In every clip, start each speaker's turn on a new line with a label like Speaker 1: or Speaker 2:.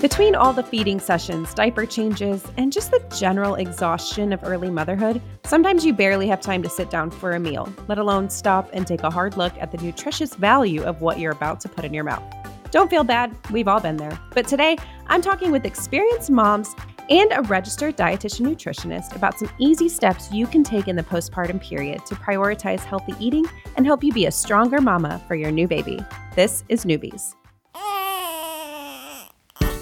Speaker 1: Between all the feeding sessions, diaper changes, and just the general exhaustion of early motherhood, sometimes you barely have time to sit down for a meal, let alone stop and take a hard look at the nutritious value of what you're about to put in your mouth. Don't feel bad, we've all been there. But today, I'm talking with experienced moms and a registered dietitian nutritionist about some easy steps you can take in the postpartum period to prioritize healthy eating and help you be a stronger mama for your new baby. This is Newbies.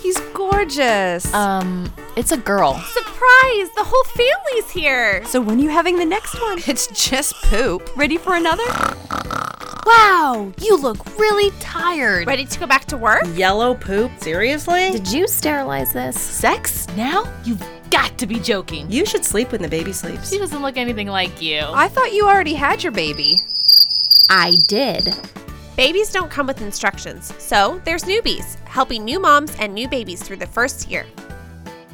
Speaker 2: He's gorgeous.
Speaker 3: Um, it's a girl.
Speaker 4: Surprise! The whole family's here.
Speaker 2: so when are you having the next one?
Speaker 4: It's just poop.
Speaker 2: Ready for another?
Speaker 3: Wow, you look really tired.
Speaker 4: Ready to go back to work?
Speaker 5: Yellow poop? Seriously?
Speaker 3: Did you sterilize this?
Speaker 4: Sex? Now? You've got to be joking.
Speaker 5: You should sleep when the baby sleeps.
Speaker 4: She doesn't look anything like you.
Speaker 2: I thought you already had your baby.
Speaker 3: I did.
Speaker 4: Babies don't come with instructions, so there's Newbies, helping new moms and new babies through the first year.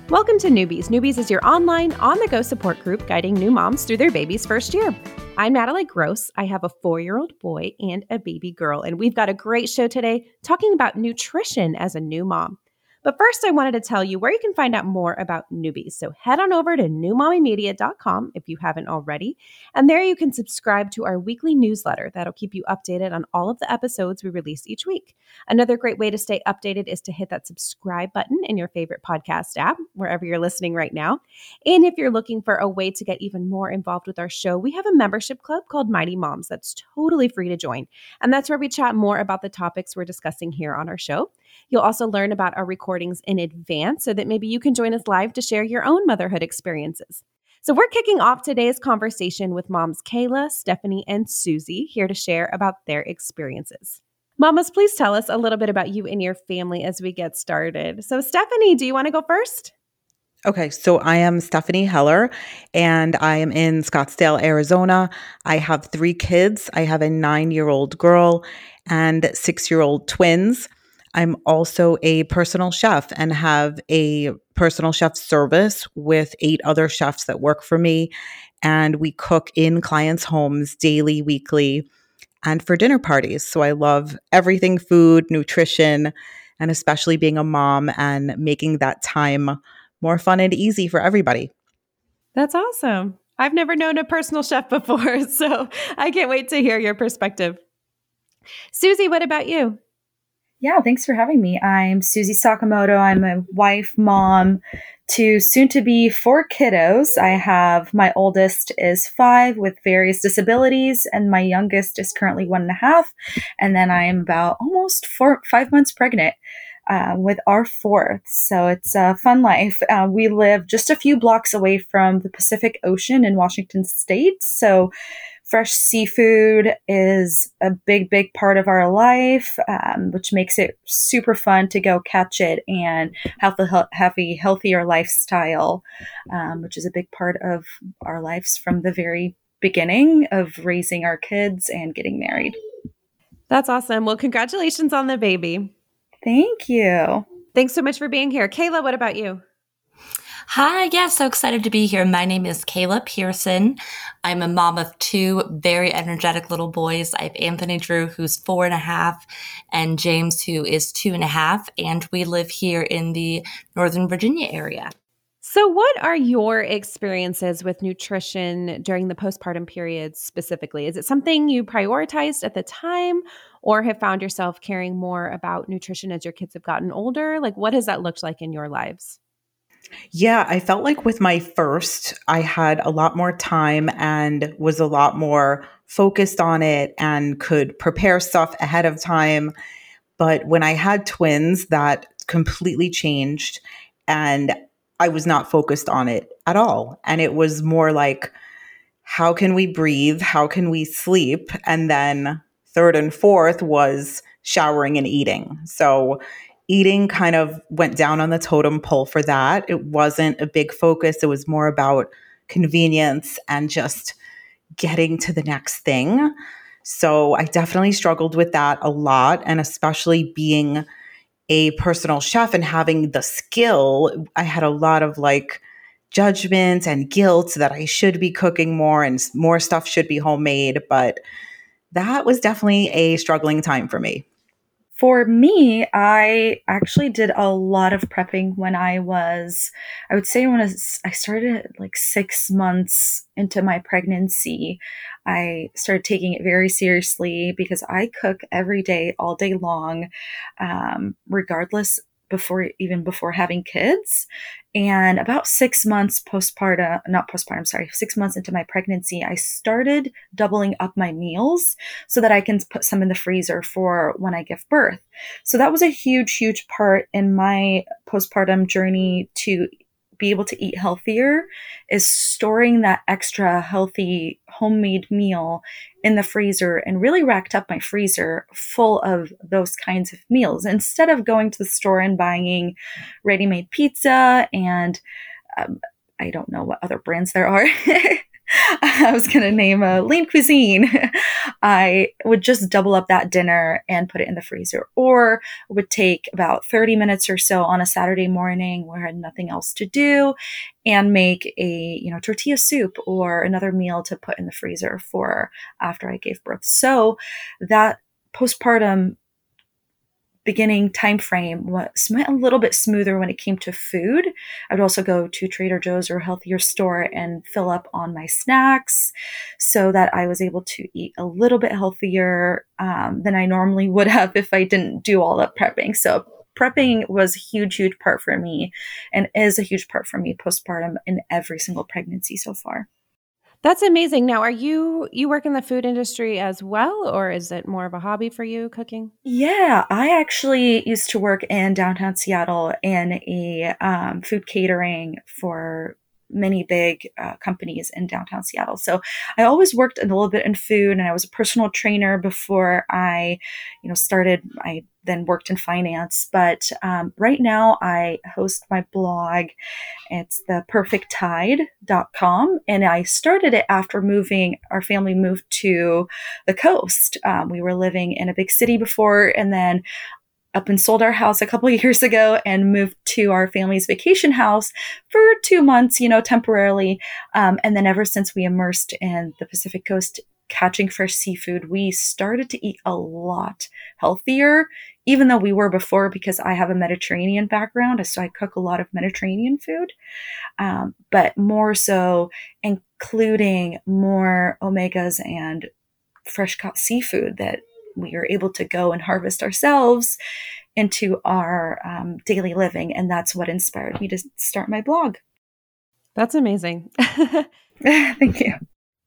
Speaker 1: Welcome to Newbies. Newbies is your online, on the go support group guiding new moms through their baby's first year. I'm Natalie Gross. I have a four year old boy and a baby girl, and we've got a great show today talking about nutrition as a new mom. But first, I wanted to tell you where you can find out more about newbies. So head on over to newmommymedia.com if you haven't already. And there you can subscribe to our weekly newsletter that'll keep you updated on all of the episodes we release each week. Another great way to stay updated is to hit that subscribe button in your favorite podcast app, wherever you're listening right now. And if you're looking for a way to get even more involved with our show, we have a membership club called Mighty Moms that's totally free to join. And that's where we chat more about the topics we're discussing here on our show. You'll also learn about our recordings in advance so that maybe you can join us live to share your own motherhood experiences. So, we're kicking off today's conversation with moms Kayla, Stephanie, and Susie here to share about their experiences. Mamas, please tell us a little bit about you and your family as we get started. So, Stephanie, do you want to go first?
Speaker 6: Okay, so I am Stephanie Heller and I am in Scottsdale, Arizona. I have three kids. I have a nine year old girl and six year old twins. I'm also a personal chef and have a personal chef service with eight other chefs that work for me. And we cook in clients' homes daily, weekly, and for dinner parties. So I love everything food, nutrition, and especially being a mom and making that time more fun and easy for everybody.
Speaker 1: That's awesome. I've never known a personal chef before, so I can't wait to hear your perspective. Susie, what about you?
Speaker 7: Yeah, thanks for having me. I'm Susie Sakamoto. I'm a wife, mom to soon to be four kiddos. I have my oldest is five with various disabilities, and my youngest is currently one and a half. And then I am about almost four, five months pregnant. Uh, with our fourth. So it's a fun life. Uh, we live just a few blocks away from the Pacific Ocean in Washington State. So fresh seafood is a big, big part of our life, um, which makes it super fun to go catch it and have the healthy, healthier lifestyle, um, which is a big part of our lives from the very beginning of raising our kids and getting married.
Speaker 1: That's awesome. Well, congratulations on the baby.
Speaker 7: Thank you.
Speaker 1: Thanks so much for being here. Kayla, what about you?
Speaker 8: Hi, yeah, so excited to be here. My name is Kayla Pearson. I'm a mom of two very energetic little boys. I have Anthony Drew, who's four and a half, and James, who is two and a half, and we live here in the Northern Virginia area.
Speaker 1: So, what are your experiences with nutrition during the postpartum period specifically? Is it something you prioritized at the time or have found yourself caring more about nutrition as your kids have gotten older? Like, what has that looked like in your lives?
Speaker 6: Yeah, I felt like with my first, I had a lot more time and was a lot more focused on it and could prepare stuff ahead of time. But when I had twins, that completely changed and I was not focused on it at all. And it was more like, how can we breathe? How can we sleep? And then third and fourth was showering and eating. So eating kind of went down on the totem pole for that. It wasn't a big focus, it was more about convenience and just getting to the next thing. So I definitely struggled with that a lot. And especially being a personal chef and having the skill, I had a lot of like judgment and guilt that I should be cooking more and more stuff should be homemade. But that was definitely a struggling time for me.
Speaker 7: For me, I actually did a lot of prepping when I was, I would say when I, started like six months into my pregnancy. I started taking it very seriously because I cook every day, all day long, um, regardless before even before having kids. And about six months postpartum not postpartum sorry six months into my pregnancy i started doubling up my meals so that i can put some in the freezer for when i give birth. So that was a huge huge part in my postpartum journey to be able to eat healthier is storing that extra healthy homemade meal in the freezer and really racked up my freezer full of those kinds of meals instead of going to the store and buying ready made pizza and um, I don't know what other brands there are. I was going to name a lean cuisine. I would just double up that dinner and put it in the freezer, or would take about 30 minutes or so on a Saturday morning where I had nothing else to do and make a, you know, tortilla soup or another meal to put in the freezer for after I gave birth. So that postpartum beginning time frame was a little bit smoother when it came to food. I would also go to Trader Joe's or a healthier store and fill up on my snacks so that I was able to eat a little bit healthier um, than I normally would have if I didn't do all that prepping. So prepping was a huge, huge part for me and is a huge part for me postpartum in every single pregnancy so far.
Speaker 1: That's amazing. Now, are you you work in the food industry as well, or is it more of a hobby for you cooking?
Speaker 7: Yeah, I actually used to work in downtown Seattle in a um, food catering for many big uh, companies in downtown Seattle. So I always worked a little bit in food, and I was a personal trainer before I, you know, started. I then worked in finance, but um, right now I host my blog. It's theperfecttide.com. and I started it after moving. Our family moved to the coast. Um, we were living in a big city before, and then up and sold our house a couple years ago and moved to our family's vacation house for two months, you know, temporarily. Um, and then ever since we immersed in the Pacific Coast catching fresh seafood, we started to eat a lot healthier, even though we were before because I have a Mediterranean background. So I cook a lot of Mediterranean food, um, but more so including more omegas and fresh caught seafood that we are able to go and harvest ourselves into our um, daily living. And that's what inspired me to start my blog.
Speaker 1: That's amazing.
Speaker 7: Thank you.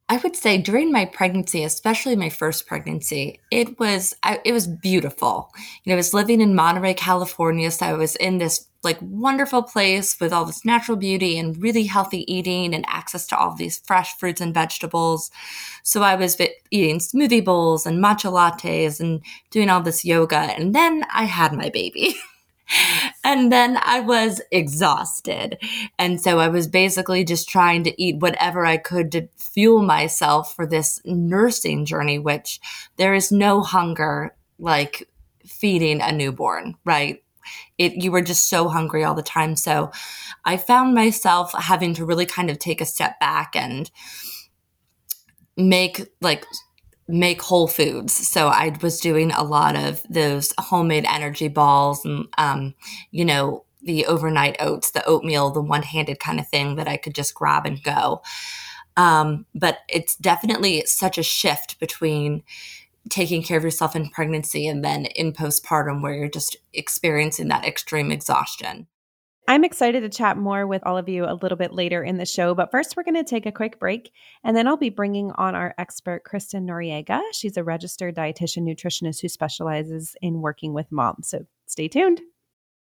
Speaker 8: I would say during my pregnancy, especially my first pregnancy, it was I, it was beautiful. You know, I was living in Monterey, California, so I was in this like wonderful place with all this natural beauty and really healthy eating and access to all these fresh fruits and vegetables. So I was eating smoothie bowls and matcha lattes and doing all this yoga, and then I had my baby. and then I was exhausted. And so I was basically just trying to eat whatever I could to fuel myself for this nursing journey, which there is no hunger like feeding a newborn, right? It, you were just so hungry all the time. So I found myself having to really kind of take a step back and make like make whole foods. So I was doing a lot of those homemade energy balls and, um, you know, the overnight oats, the oatmeal, the one handed kind of thing that I could just grab and go. Um, but it's definitely such a shift between taking care of yourself in pregnancy and then in postpartum where you're just experiencing that extreme exhaustion.
Speaker 1: I'm excited to chat more with all of you a little bit later in the show, but first we're going to take a quick break and then I'll be bringing on our expert, Kristen Noriega. She's a registered dietitian nutritionist who specializes in working with moms. So stay tuned.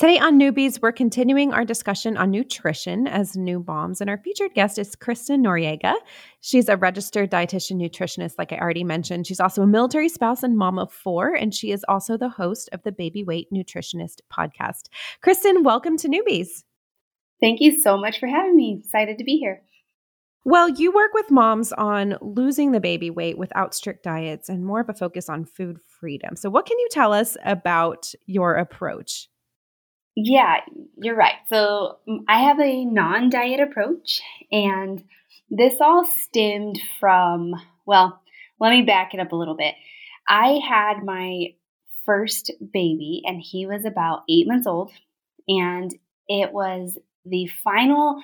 Speaker 1: Today on Newbies, we're continuing our discussion on nutrition as new moms, and our featured guest is Kristen Noriega. She's a registered dietitian nutritionist, like I already mentioned. She's also a military spouse and mom of four, and she is also the host of the Baby Weight Nutritionist podcast. Kristen, welcome to Newbies.
Speaker 9: Thank you so much for having me. Excited to be here.
Speaker 1: Well, you work with moms on losing the baby weight without strict diets and more of a focus on food freedom. So, what can you tell us about your approach?
Speaker 9: Yeah, you're right. So mm, I have a non diet approach, and this all stemmed from, well, let me back it up a little bit. I had my first baby, and he was about eight months old, and it was the final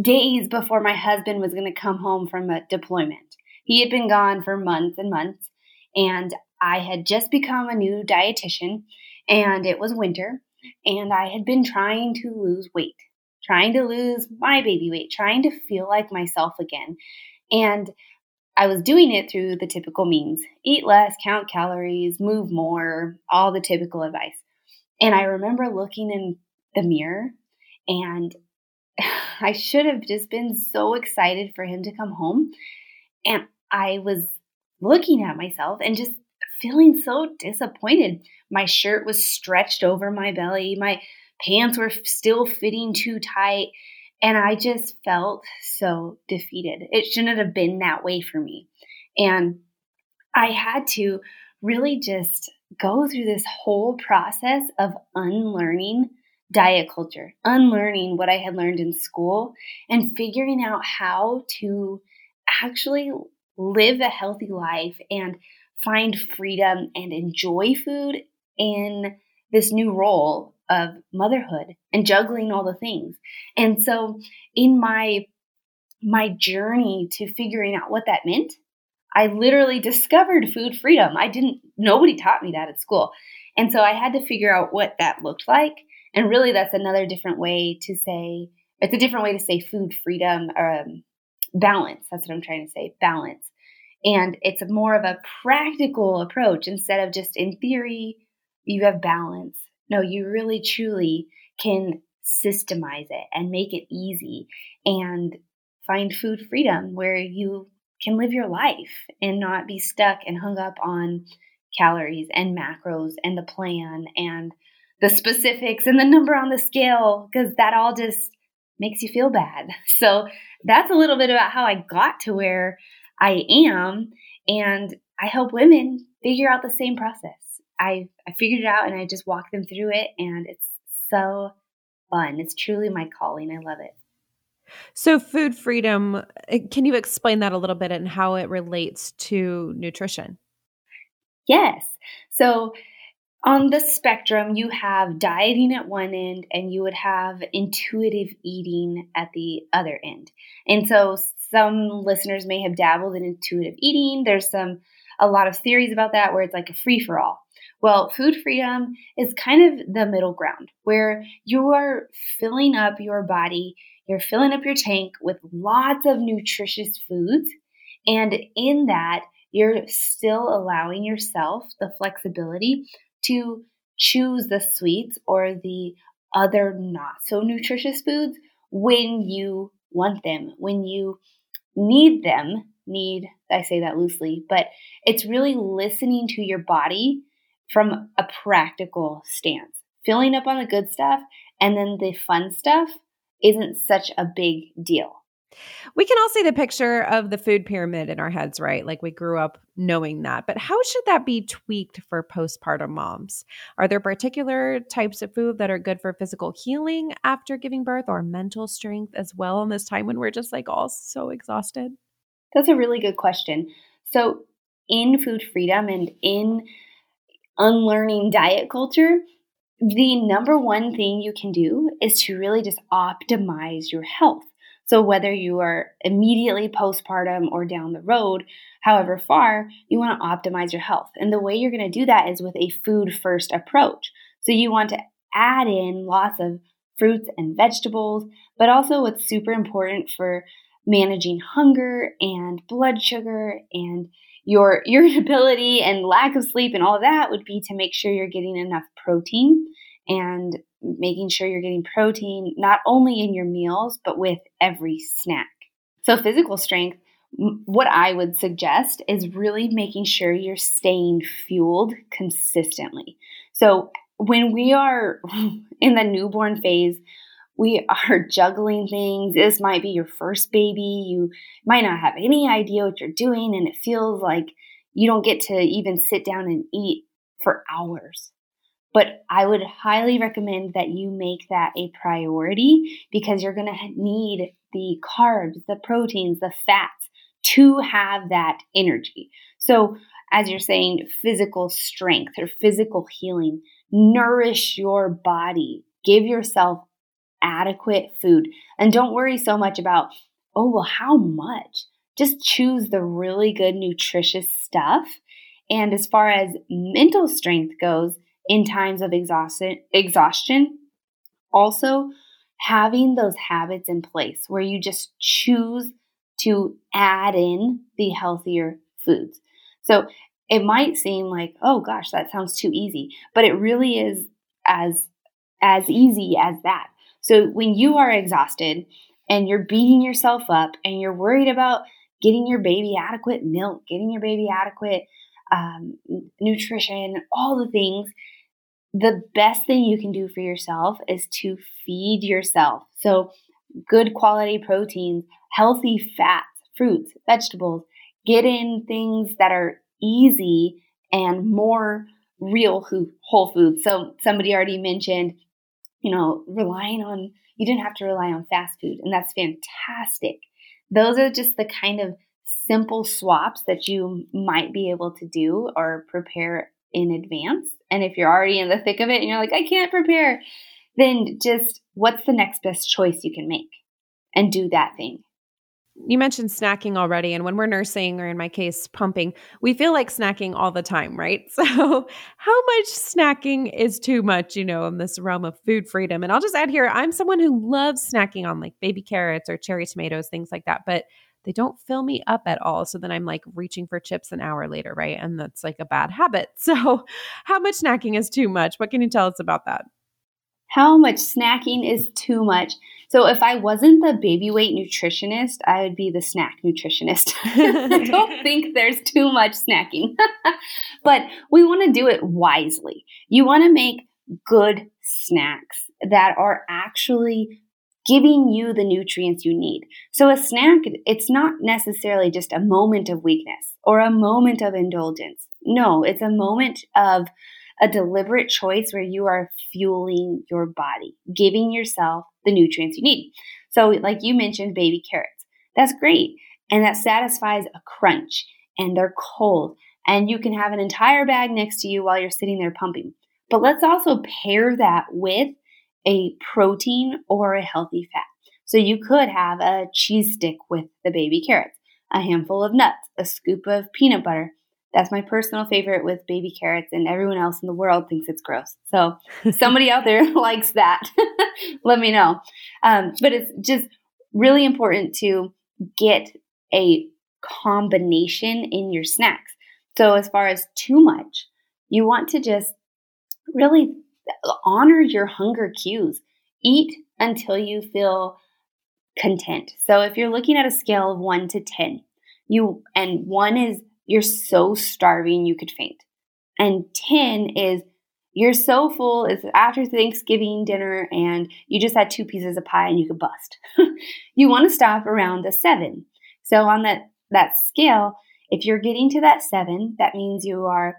Speaker 9: days before my husband was going to come home from a deployment. He had been gone for months and months, and I had just become a new dietitian, and it was winter and I had been trying to lose weight, trying to lose my baby weight, trying to feel like myself again. And I was doing it through the typical means eat less, count calories, move more, all the typical advice. And I remember looking in the mirror and I should have just been so excited for him to come home. And I was looking at myself and just feeling so disappointed. My shirt was stretched over my belly, my pants were still fitting too tight, and I just felt so defeated. It shouldn't have been that way for me. And I had to really just go through this whole process of unlearning diet culture, unlearning what I had learned in school, and figuring out how to actually live a healthy life and find freedom and enjoy food in this new role of motherhood and juggling all the things. And so in my my journey to figuring out what that meant, I literally discovered food freedom. I didn't nobody taught me that at school. And so I had to figure out what that looked like. And really that's another different way to say it's a different way to say food freedom um, balance. That's what I'm trying to say, balance. And it's more of a practical approach instead of just in theory, you have balance. No, you really truly can systemize it and make it easy and find food freedom where you can live your life and not be stuck and hung up on calories and macros and the plan and the specifics and the number on the scale because that all just makes you feel bad. So that's a little bit about how I got to where I am. And I help women figure out the same process. I, I figured it out and I just walk them through it. And it's so fun. It's truly my calling. I love it.
Speaker 1: So, food freedom, eh, can you explain that a little bit and how it relates to nutrition?
Speaker 9: Yes. So, on the spectrum, you have dieting at one end and you would have intuitive eating at the other end. And so, some listeners may have dabbled in intuitive eating. There's some a lot of theories about that where it's like a free for all. Well, food freedom is kind of the middle ground where you are filling up your body, you're filling up your tank with lots of nutritious foods. And in that, you're still allowing yourself the flexibility to choose the sweets or the other not so nutritious foods when you want them, when you need them. Need, I say that loosely, but it's really listening to your body from a practical stance. Filling up on the good stuff and then the fun stuff isn't such a big deal.
Speaker 1: We can all see the picture of the food pyramid in our heads, right? Like we grew up knowing that. But how should that be tweaked for postpartum moms? Are there particular types of food that are good for physical healing after giving birth or mental strength as well in this time when we're just like all so exhausted?
Speaker 9: That's a really good question. So, in food freedom and in unlearning diet culture, the number one thing you can do is to really just optimize your health. So, whether you are immediately postpartum or down the road, however far, you want to optimize your health. And the way you're going to do that is with a food first approach. So, you want to add in lots of fruits and vegetables, but also what's super important for managing hunger and blood sugar and your irritability and lack of sleep and all of that would be to make sure you're getting enough protein and making sure you're getting protein not only in your meals but with every snack. So physical strength what I would suggest is really making sure you're staying fueled consistently. So when we are in the newborn phase, we are juggling things. This might be your first baby. You might not have any idea what you're doing, and it feels like you don't get to even sit down and eat for hours. But I would highly recommend that you make that a priority because you're going to need the carbs, the proteins, the fats to have that energy. So, as you're saying, physical strength or physical healing, nourish your body. Give yourself adequate food. And don't worry so much about, oh, well, how much? Just choose the really good, nutritious stuff. And as far as mental strength goes, in times of exhaustion, also having those habits in place where you just choose to add in the healthier foods. So it might seem like, oh gosh, that sounds too easy, but it really is as as easy as that. So when you are exhausted and you're beating yourself up and you're worried about getting your baby adequate milk, getting your baby adequate um, nutrition, all the things, the best thing you can do for yourself is to feed yourself. So, good quality proteins, healthy fats, fruits, vegetables, get in things that are easy and more real whole foods. So, somebody already mentioned you know, relying on, you didn't have to rely on fast food, and that's fantastic. Those are just the kind of simple swaps that you might be able to do or prepare in advance. And if you're already in the thick of it and you're like, I can't prepare, then just what's the next best choice you can make and do that thing?
Speaker 1: You mentioned snacking already and when we're nursing or in my case pumping we feel like snacking all the time right? So how much snacking is too much you know in this realm of food freedom? And i'll just add here i'm someone who loves snacking on like baby carrots or cherry tomatoes things like that but they don't fill me up at all so then i'm like reaching for chips an hour later right and that's like a bad habit so how much snacking is too much what can you tell us about that
Speaker 9: how much snacking is too much so if I wasn't the baby weight nutritionist, I would be the snack nutritionist. I don't think there's too much snacking. but we want to do it wisely. You want to make good snacks that are actually giving you the nutrients you need. So a snack, it's not necessarily just a moment of weakness or a moment of indulgence. No, it's a moment of a deliberate choice where you are fueling your body, giving yourself the nutrients you need. So, like you mentioned, baby carrots. That's great. And that satisfies a crunch, and they're cold. And you can have an entire bag next to you while you're sitting there pumping. But let's also pair that with a protein or a healthy fat. So you could have a cheese stick with the baby carrots, a handful of nuts, a scoop of peanut butter, that's my personal favorite with baby carrots, and everyone else in the world thinks it's gross. So, somebody out there likes that. Let me know. Um, but it's just really important to get a combination in your snacks. So, as far as too much, you want to just really honor your hunger cues. Eat until you feel content. So, if you're looking at a scale of one to 10, you and one is you're so starving you could faint. And 10 is you're so full, it's after Thanksgiving dinner and you just had two pieces of pie and you could bust. you want to stop around a 7. So on that that scale, if you're getting to that 7, that means you are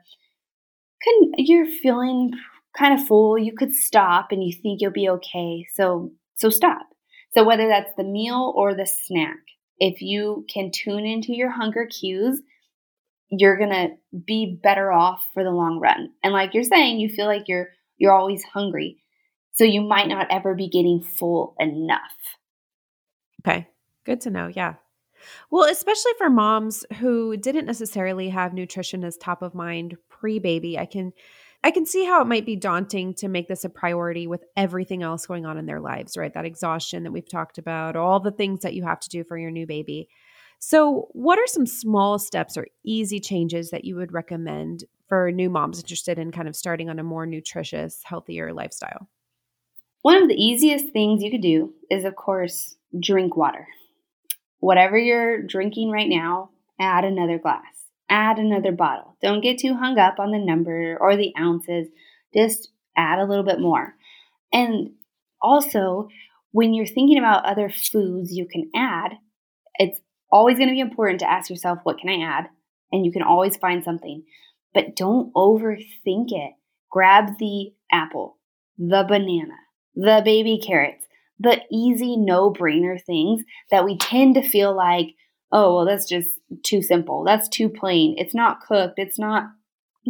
Speaker 9: you're feeling kind of full, you could stop and you think you'll be okay. So so stop. So whether that's the meal or the snack, if you can tune into your hunger cues you're going to be better off for the long run. And like you're saying, you feel like you're you're always hungry. So you might not ever be getting full enough.
Speaker 1: Okay. Good to know. Yeah. Well, especially for moms who didn't necessarily have nutrition as top of mind pre-baby, I can I can see how it might be daunting to make this a priority with everything else going on in their lives, right? That exhaustion that we've talked about, all the things that you have to do for your new baby. So, what are some small steps or easy changes that you would recommend for new moms interested in kind of starting on a more nutritious, healthier lifestyle?
Speaker 9: One of the easiest things you could do is, of course, drink water. Whatever you're drinking right now, add another glass, add another bottle. Don't get too hung up on the number or the ounces, just add a little bit more. And also, when you're thinking about other foods you can add, it's always going to be important to ask yourself, what can I add? And you can always find something, but don't overthink it. Grab the apple, the banana, the baby carrots, the easy no brainer things that we tend to feel like, oh, well, that's just too simple. That's too plain. It's not cooked. It's not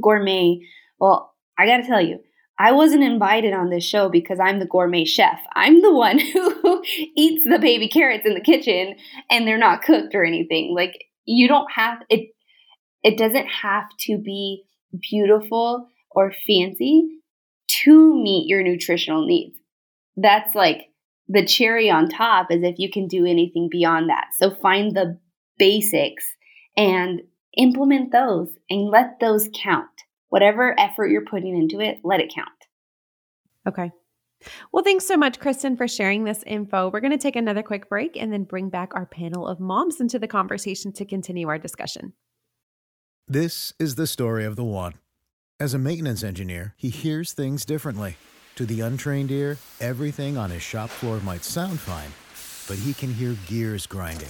Speaker 9: gourmet. Well, I got to tell you, I wasn't invited on this show because I'm the gourmet chef. I'm the one who eats the baby carrots in the kitchen and they're not cooked or anything. Like you don't have it it doesn't have to be beautiful or fancy to meet your nutritional needs. That's like the cherry on top is if you can do anything beyond that. So find the basics and implement those and let those count whatever effort you're putting into it, let it count.
Speaker 1: Okay. Well, thanks so much, Kristen, for sharing this info. We're going to take another quick break and then bring back our panel of moms into the conversation to continue our discussion.
Speaker 10: This is the story of the one. As a maintenance engineer, he hears things differently. To the untrained ear, everything on his shop floor might sound fine, but he can hear gears grinding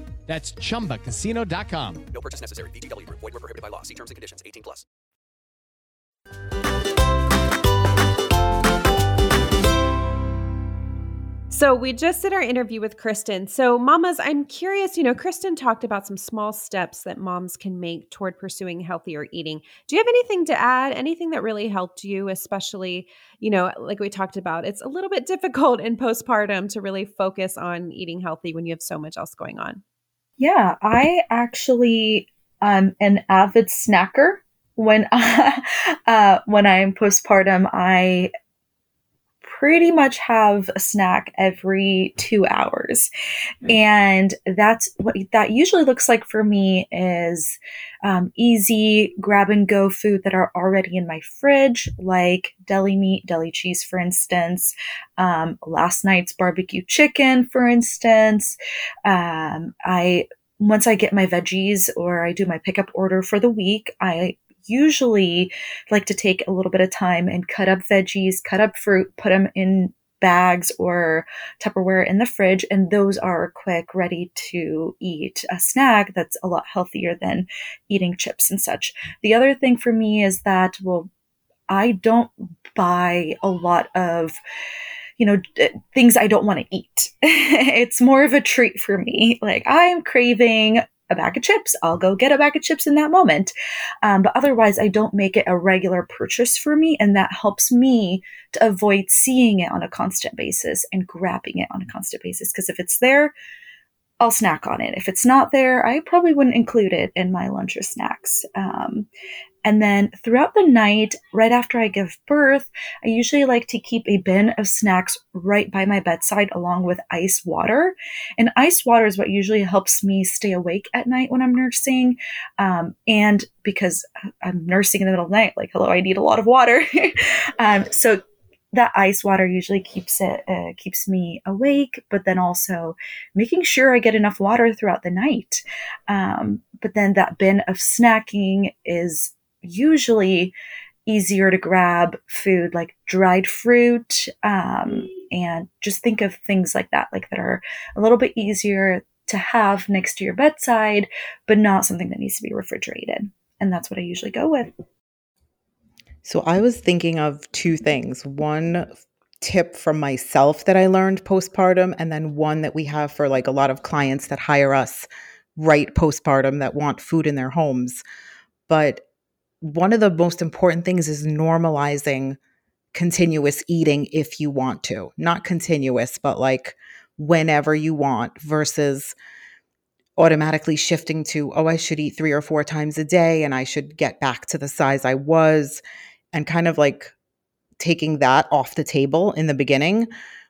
Speaker 11: That's ChumbaCasino.com.
Speaker 12: No purchase necessary. VGW. Void were prohibited by law. See terms and conditions. 18 plus.
Speaker 1: So we just did our interview with Kristen. So mamas, I'm curious, you know, Kristen talked about some small steps that moms can make toward pursuing healthier eating. Do you have anything to add? Anything that really helped you, especially, you know, like we talked about, it's a little bit difficult in postpartum to really focus on eating healthy when you have so much else going on.
Speaker 7: Yeah, I actually am an avid snacker. When I, uh, when I'm postpartum, I pretty much have a snack every two hours. And that's what that usually looks like for me is um, easy grab and go food that are already in my fridge, like deli meat, deli cheese, for instance, um, last night's barbecue chicken, for instance. Um, I once I get my veggies or I do my pickup order for the week, I usually like to take a little bit of time and cut up veggies, cut up fruit, put them in bags or Tupperware in the fridge, and those are quick, ready to eat a snack that's a lot healthier than eating chips and such. The other thing for me is that, well, I don't buy a lot of you know, things I don't want to eat. it's more of a treat for me. Like I'm craving a bag of chips. I'll go get a bag of chips in that moment. Um, but otherwise, I don't make it a regular purchase for me. And that helps me to avoid seeing it on a constant basis and grabbing it on a constant basis. Because if it's there, I'll snack on it. If it's not there, I probably wouldn't include it in my lunch or snacks. Um, and then throughout the night, right after I give birth, I usually like to keep a bin of snacks right by my bedside along with ice water. And ice water is what usually helps me stay awake at night when I'm nursing. Um, and because I'm nursing in the middle of the night, like, hello, I need a lot of water. um, so that ice water usually keeps it uh, keeps me awake but then also making sure i get enough water throughout the night um, but then that bin of snacking is usually easier to grab food like dried fruit um, and just think of things like that like that are a little bit easier to have next to your bedside but not something that needs to be refrigerated and that's what i usually go with
Speaker 6: So I was thinking of two things. One tip from myself that I learned postpartum, and then one that we have for like a lot of clients that hire us right postpartum that want food in their homes. But one of the most important things is normalizing continuous eating if you want to. Not continuous, but like whenever you want versus automatically shifting to, oh, I should eat three or four times a day and I should get back to the size I was and kind of like taking that off the table in the beginning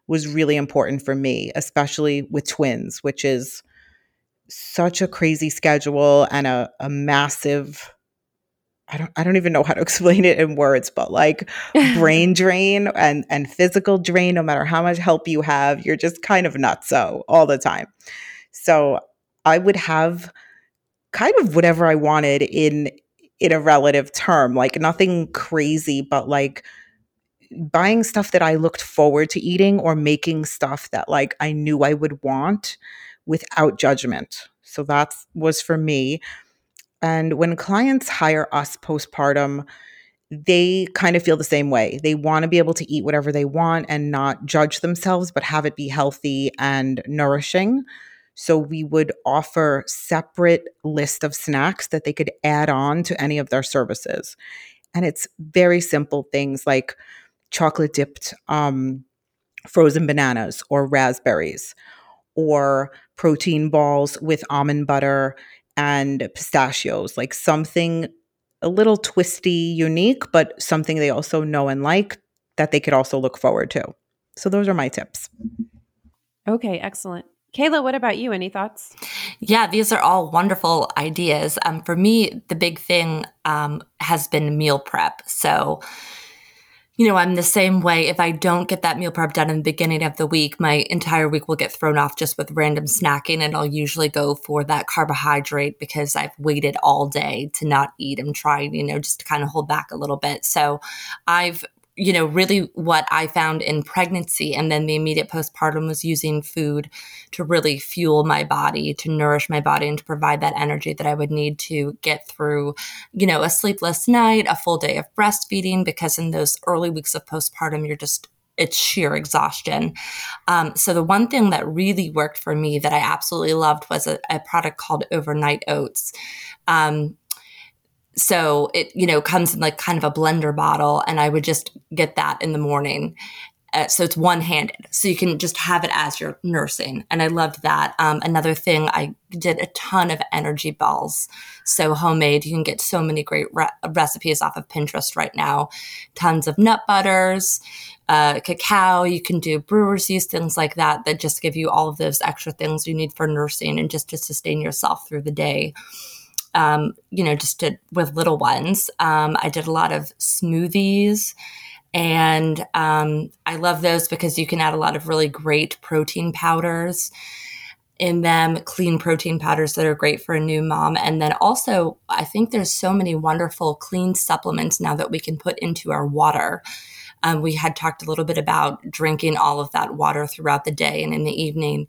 Speaker 6: was really important for me, especially with twins, which is such a crazy schedule and a, a massive I don't I don't even know how to explain it in words, but like brain drain and and physical drain, no matter how much help you have, you're just kind of nuts so all the time. So I would have kind of whatever I wanted in in a relative term, like nothing crazy, but like buying stuff that I looked forward to eating or making stuff that like I knew I would want without judgment. So that was for me. And when clients hire us postpartum, they kind of feel the same way. They want to be able to eat whatever they want and not judge themselves, but have it be healthy and nourishing. So we would offer separate list of snacks that they could add on to any of their services. And it's very simple things like chocolate dipped um, frozen bananas or raspberries or protein balls with almond butter and pistachios, like something a little twisty, unique, but something they also know and like that they could also look forward to. So those are my tips.
Speaker 1: Okay, excellent. Kayla, what about you? Any thoughts?
Speaker 8: Yeah, these are all wonderful ideas. Um, for me, the big thing um, has been meal prep. So, you know, I'm the same way. If I don't get that meal prep done in the beginning of the week, my entire week will get thrown off just with random snacking. And I'll usually go for that carbohydrate because I've waited all day to not eat and try, you know, just to kind of hold back a little bit. So I've you know, really what I found in pregnancy and then the immediate postpartum was using food to really fuel my body, to nourish my body, and to provide that energy that I would need to get through, you know, a sleepless night, a full day of breastfeeding, because in those early weeks of postpartum, you're just it's sheer exhaustion. Um, so the one thing that really worked for me that I absolutely loved was a, a product called Overnight Oats. Um, so it you know comes in like kind of a blender bottle and i would just get that in the morning. Uh, so it's one handed so you can just have it as you're nursing and i loved that. Um, another thing i did a ton of energy balls. So homemade you can get so many great re- recipes off of pinterest right now. Tons of nut butters uh, cacao you can do brewer's yeast things like that that just give you all of those extra things you need for nursing and just to sustain yourself through the day um, you know, just did with little ones. Um, I did a lot of smoothies. And um, I love those because you can add a lot of really great protein powders in them, clean protein powders that are great for a new mom. And then also, I think there's so many wonderful clean supplements now that we can put into our water. Um, we had talked a little bit about drinking all of that water throughout the day and in the evening.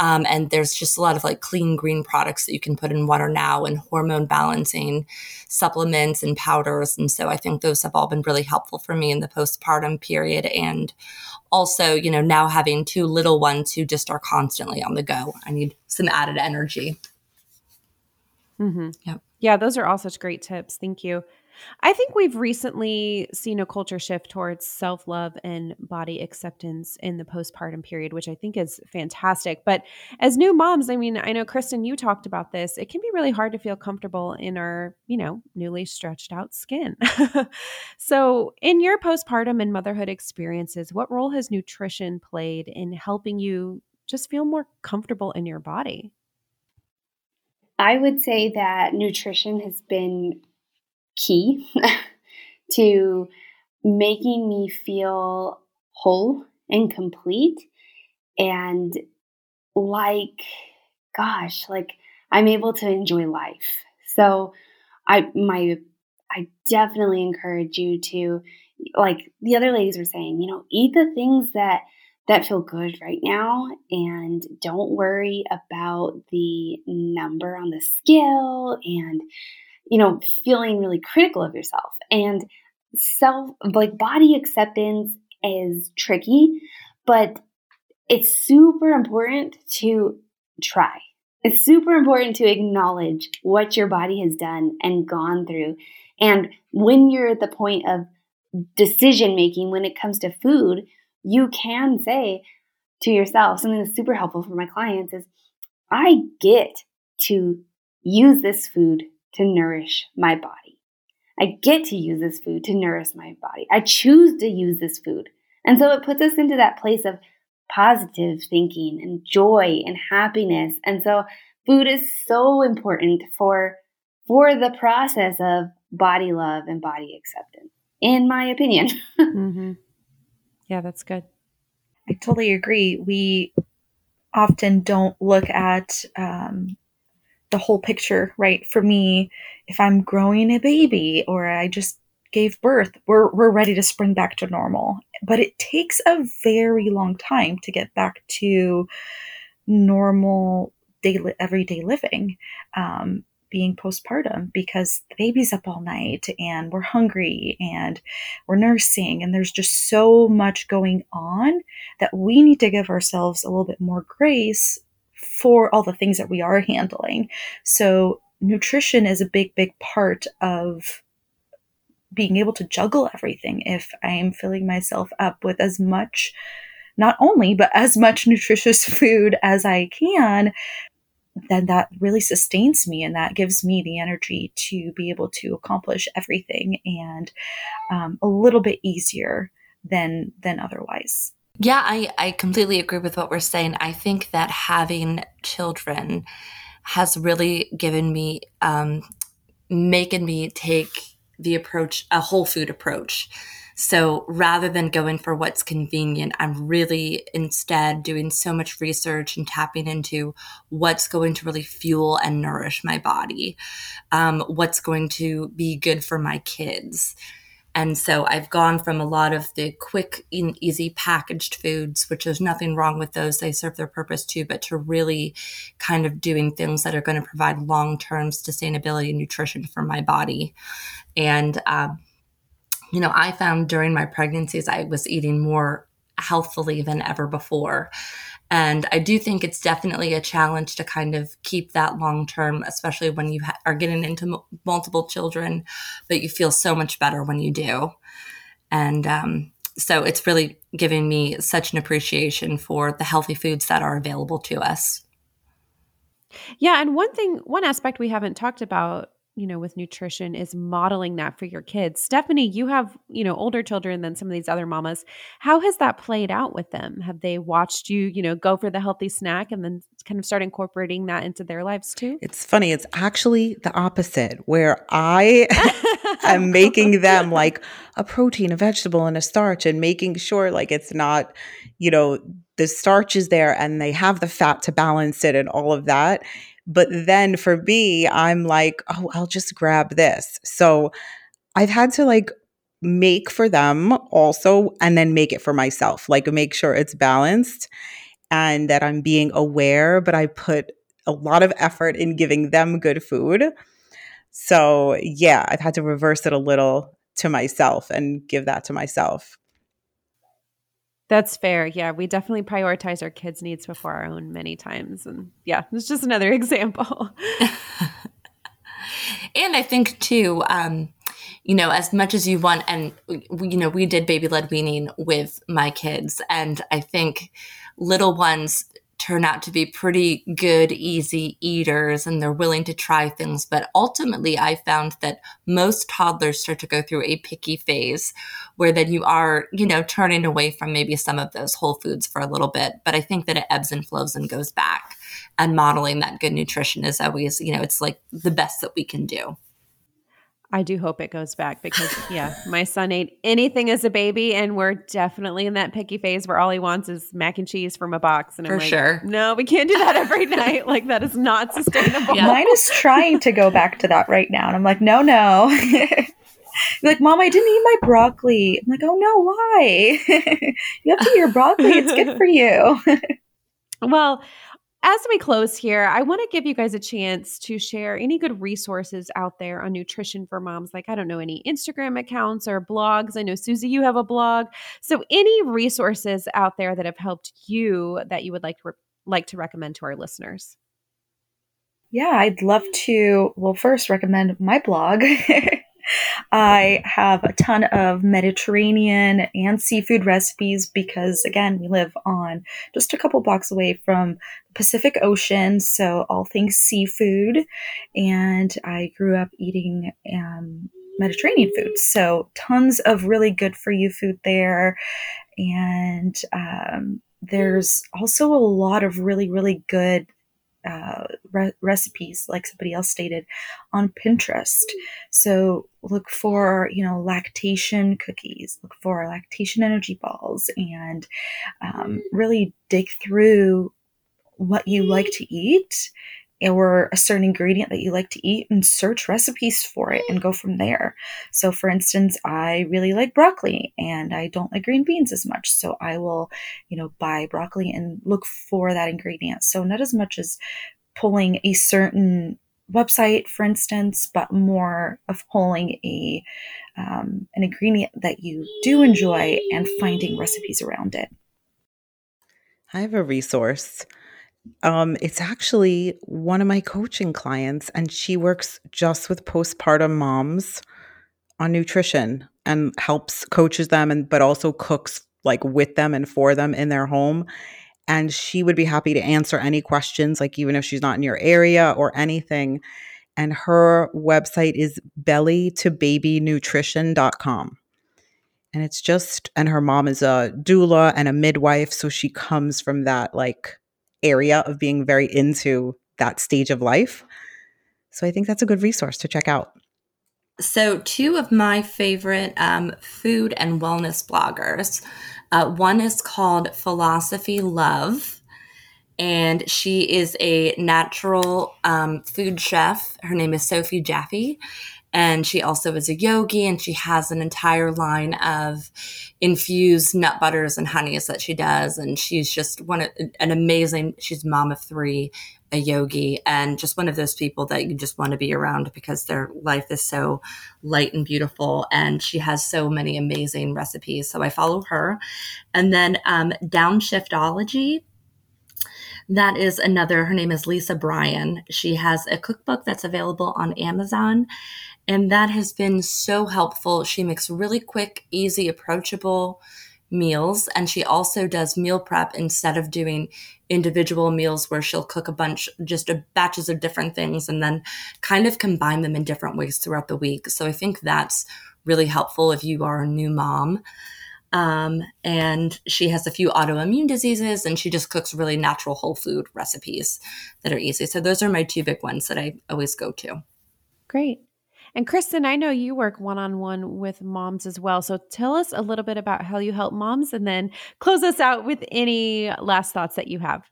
Speaker 8: Um, and there's just a lot of like clean green products that you can put in water now and hormone balancing supplements and powders. And so I think those have all been really helpful for me in the postpartum period. And also, you know, now having two little ones who just are constantly on the go, I need some added energy.
Speaker 1: Mm-hmm. Yep. Yeah, those are all such great tips. Thank you. I think we've recently seen a culture shift towards self love and body acceptance in the postpartum period, which I think is fantastic. But as new moms, I mean, I know, Kristen, you talked about this. It can be really hard to feel comfortable in our, you know, newly stretched out skin. so, in your postpartum and motherhood experiences, what role has nutrition played in helping you just feel more comfortable in your body?
Speaker 9: I would say that nutrition has been key to making me feel whole and complete. And like gosh like i'm able to enjoy life. So i my i definitely encourage you to like the other ladies were saying you know eat the things that that feel good right now and don't worry about the number on the scale and you know, feeling really critical of yourself. And self, like body acceptance is tricky, but it's super important to try. It's super important to acknowledge what your body has done and gone through. And when you're at the point of decision making when it comes to food, you can say to yourself something that's super helpful for my clients is I get to use this food to nourish my body. I get to use this food to nourish my body. I choose to use this food. And so it puts us into that place of positive thinking and joy and happiness. And so food is so important for for the process of body love and body acceptance, in my opinion.
Speaker 1: mm-hmm. Yeah, that's good.
Speaker 7: I totally agree. We often don't look at um, the whole picture, right? For me, if I'm growing a baby or I just gave birth, we're, we're ready to spring back to normal. But it takes a very long time to get back to normal daily, everyday living. Um, being postpartum because the baby's up all night and we're hungry and we're nursing and there's just so much going on that we need to give ourselves a little bit more grace for all the things that we are handling. So, nutrition is a big, big part of being able to juggle everything. If I am filling myself up with as much, not only, but as much nutritious food as I can, then that really sustains me and that gives me the energy to be able to accomplish everything and um, a little bit easier than than otherwise.
Speaker 8: Yeah, I, I completely agree with what we're saying. I think that having children has really given me, um, making me take the approach, a whole food approach. So rather than going for what's convenient, I'm really instead doing so much research and tapping into what's going to really fuel and nourish my body, um, what's going to be good for my kids. And so I've gone from a lot of the quick and easy packaged foods, which there's nothing wrong with those. They serve their purpose too, but to really kind of doing things that are going to provide long term sustainability and nutrition for my body. And, um, you know, I found during my pregnancies, I was eating more healthfully than ever before. And I do think it's definitely a challenge to kind of keep that long term, especially when you ha- are getting into m- multiple children, but you feel so much better when you do. And um, so it's really giving me such an appreciation for the healthy foods that are available to us.
Speaker 1: Yeah. And one thing, one aspect we haven't talked about you know with nutrition is modeling that for your kids. Stephanie you have you know older children than some of these other mamas. How has that played out with them? Have they watched you you know go for the healthy snack and then kind of start incorporating that into their lives too?
Speaker 6: It's funny it's actually the opposite where i am making them like a protein a vegetable and a starch and making sure like it's not you know the starch is there and they have the fat to balance it and all of that but then for me, I'm like, oh, I'll just grab this. So I've had to like make for them also and then make it for myself, like make sure it's balanced and that I'm being aware, but I put a lot of effort in giving them good food. So, yeah, I've had to reverse it a little to myself and give that to myself.
Speaker 1: That's fair. Yeah, we definitely prioritize our kids' needs before our own many times. And yeah, it's just another example.
Speaker 8: and I think, too, um, you know, as much as you want, and you know, we did baby led weaning with my kids, and I think little ones turn out to be pretty good, easy eaters and they're willing to try things. But ultimately, I found that most toddlers start to go through a picky phase where then you are, you know, turning away from maybe some of those whole foods for a little bit. But I think that it ebbs and flows and goes back. And modeling that good nutrition is always, you know, it's like the best that we can do.
Speaker 1: I do hope it goes back because, yeah, my son ate anything as a baby, and we're definitely in that picky phase where all he wants is mac and cheese from a box. And
Speaker 8: For
Speaker 1: I'm like,
Speaker 8: sure.
Speaker 1: no, we can't do that every night. Like that is not sustainable.
Speaker 7: Mine is trying to go back to that right now. And I'm like, no, no. like, mom, I didn't eat my broccoli. I'm like, oh no, why? you have to eat your broccoli. It's good for you.
Speaker 1: Well, as we close here, I want to give you guys a chance to share any good resources out there on nutrition for moms. Like, I don't know, any Instagram accounts or blogs. I know, Susie, you have a blog. So, any resources out there that have helped you that you would like to, re- like to recommend to our listeners?
Speaker 7: Yeah, I'd love to. Well, first, recommend my blog. I have a ton of Mediterranean and seafood recipes because, again, we live on just a couple blocks away from the Pacific Ocean, so all things seafood. And I grew up eating um, Mediterranean food, so tons of really good for you food there. And um, there's also a lot of really, really good uh, re- recipes, like somebody else stated, on Pinterest. So look for, you know, lactation cookies, look for lactation energy balls, and um, really dig through what you like to eat or a certain ingredient that you like to eat and search recipes for it and go from there. So, for instance, I really like broccoli and I don't like green beans as much. So, I will, you know, buy broccoli and look for that ingredient. So, not as much as pulling a certain website, for instance, but more of pulling a um, an ingredient that you do enjoy and finding recipes around it.
Speaker 6: I have a resource. Um, it's actually one of my coaching clients, and she works just with postpartum moms on nutrition and helps coaches them, and but also cooks like with them and for them in their home. And she would be happy to answer any questions, like even if she's not in your area or anything. And her website is belly2babynutrition.com. And it's just, and her mom is a doula and a midwife. So she comes from that like area of being very into that stage of life. So I think that's a good resource to check out.
Speaker 8: So, two of my favorite um, food and wellness bloggers. Uh, one is called Philosophie Love, and she is a natural um, food chef. Her name is Sophie Jaffe, and she also is a yogi, and she has an entire line of infused nut butters and honeys that she does. And she's just one of, an amazing. She's mom of three, a yogi and just one of those people that you just want to be around because their life is so light and beautiful and she has so many amazing recipes so i follow her and then um, downshiftology that is another her name is lisa bryan she has a cookbook that's available on amazon and that has been so helpful. She makes really quick easy approachable meals and she also does meal prep instead of doing individual meals where she'll cook a bunch just a batches of different things and then kind of combine them in different ways throughout the week. So i think that's really helpful if you are a new mom. Um, and she has a few autoimmune diseases and she just cooks really natural whole food recipes that are easy. So those are my two big ones that i always go to.
Speaker 1: Great. And Kristen, I know you work one on one with moms as well. So tell us a little bit about how you help moms and then close us out with any last thoughts that you have.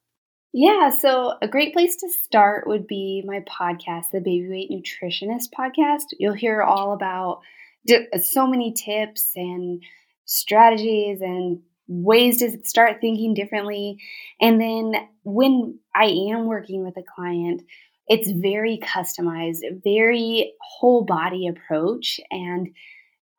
Speaker 9: Yeah, so a great place to start would be my podcast, the Baby Weight Nutritionist podcast. You'll hear all about so many tips and strategies and ways to start thinking differently. And then when I am working with a client, it's very customized, very whole body approach and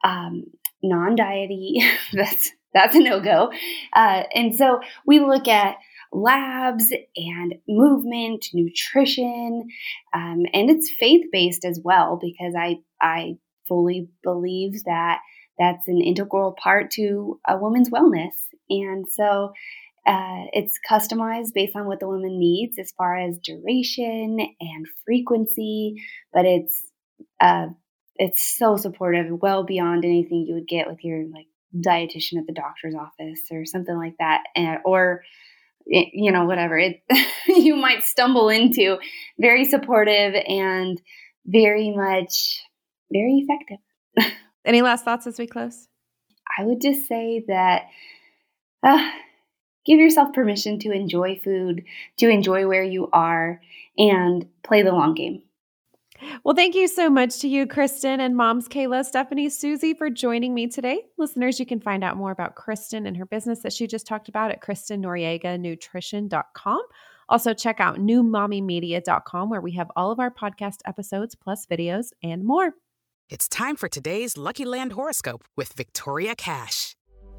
Speaker 9: um, non-diety. that's that's a no-go. Uh, and so we look at labs and movement, nutrition, um, and it's faith-based as well because I I fully believe that that's an integral part to a woman's wellness. And so uh, it's customized based on what the woman needs as far as duration and frequency, but it's uh, it's so supportive, well beyond anything you would get with your like dietitian at the doctor's office or something like that, and, or you know whatever it you might stumble into. Very supportive and very much very effective.
Speaker 1: Any last thoughts as we close?
Speaker 9: I would just say that uh, give yourself permission to enjoy food, to enjoy where you are, and play the long game.
Speaker 1: Well, thank you so much to you, Kristen, and moms Kayla, Stephanie, Susie for joining me today. Listeners, you can find out more about Kristen and her business that she just talked about at KristenNoriegaNutrition.com. Also, check out newmommymedia.com where we have all of our podcast episodes, plus videos and more.
Speaker 13: It's time for today's Lucky Land horoscope with Victoria Cash.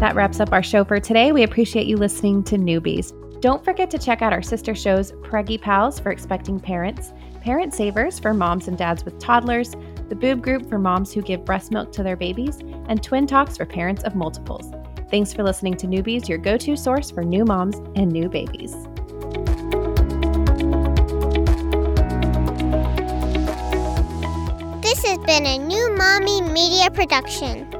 Speaker 1: That wraps up our show for today. We appreciate you listening to Newbies. Don't forget to check out our sister shows Preggy Pals for expecting parents, Parent Savers for moms and dads with toddlers, the Boob Group for moms who give breast milk to their babies, and Twin Talks for parents of multiples. Thanks for listening to Newbies, your go to source for new moms and new babies.
Speaker 14: This has been a new Mommy Media production.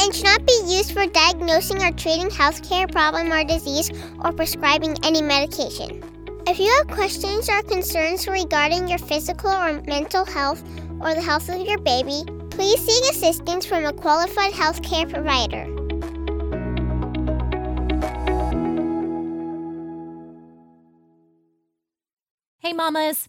Speaker 14: and should not be used for diagnosing or treating healthcare problem or disease or prescribing any medication. If you have questions or concerns regarding your physical or mental health or the health of your baby, please seek assistance from a qualified healthcare provider.
Speaker 15: Hey, mamas!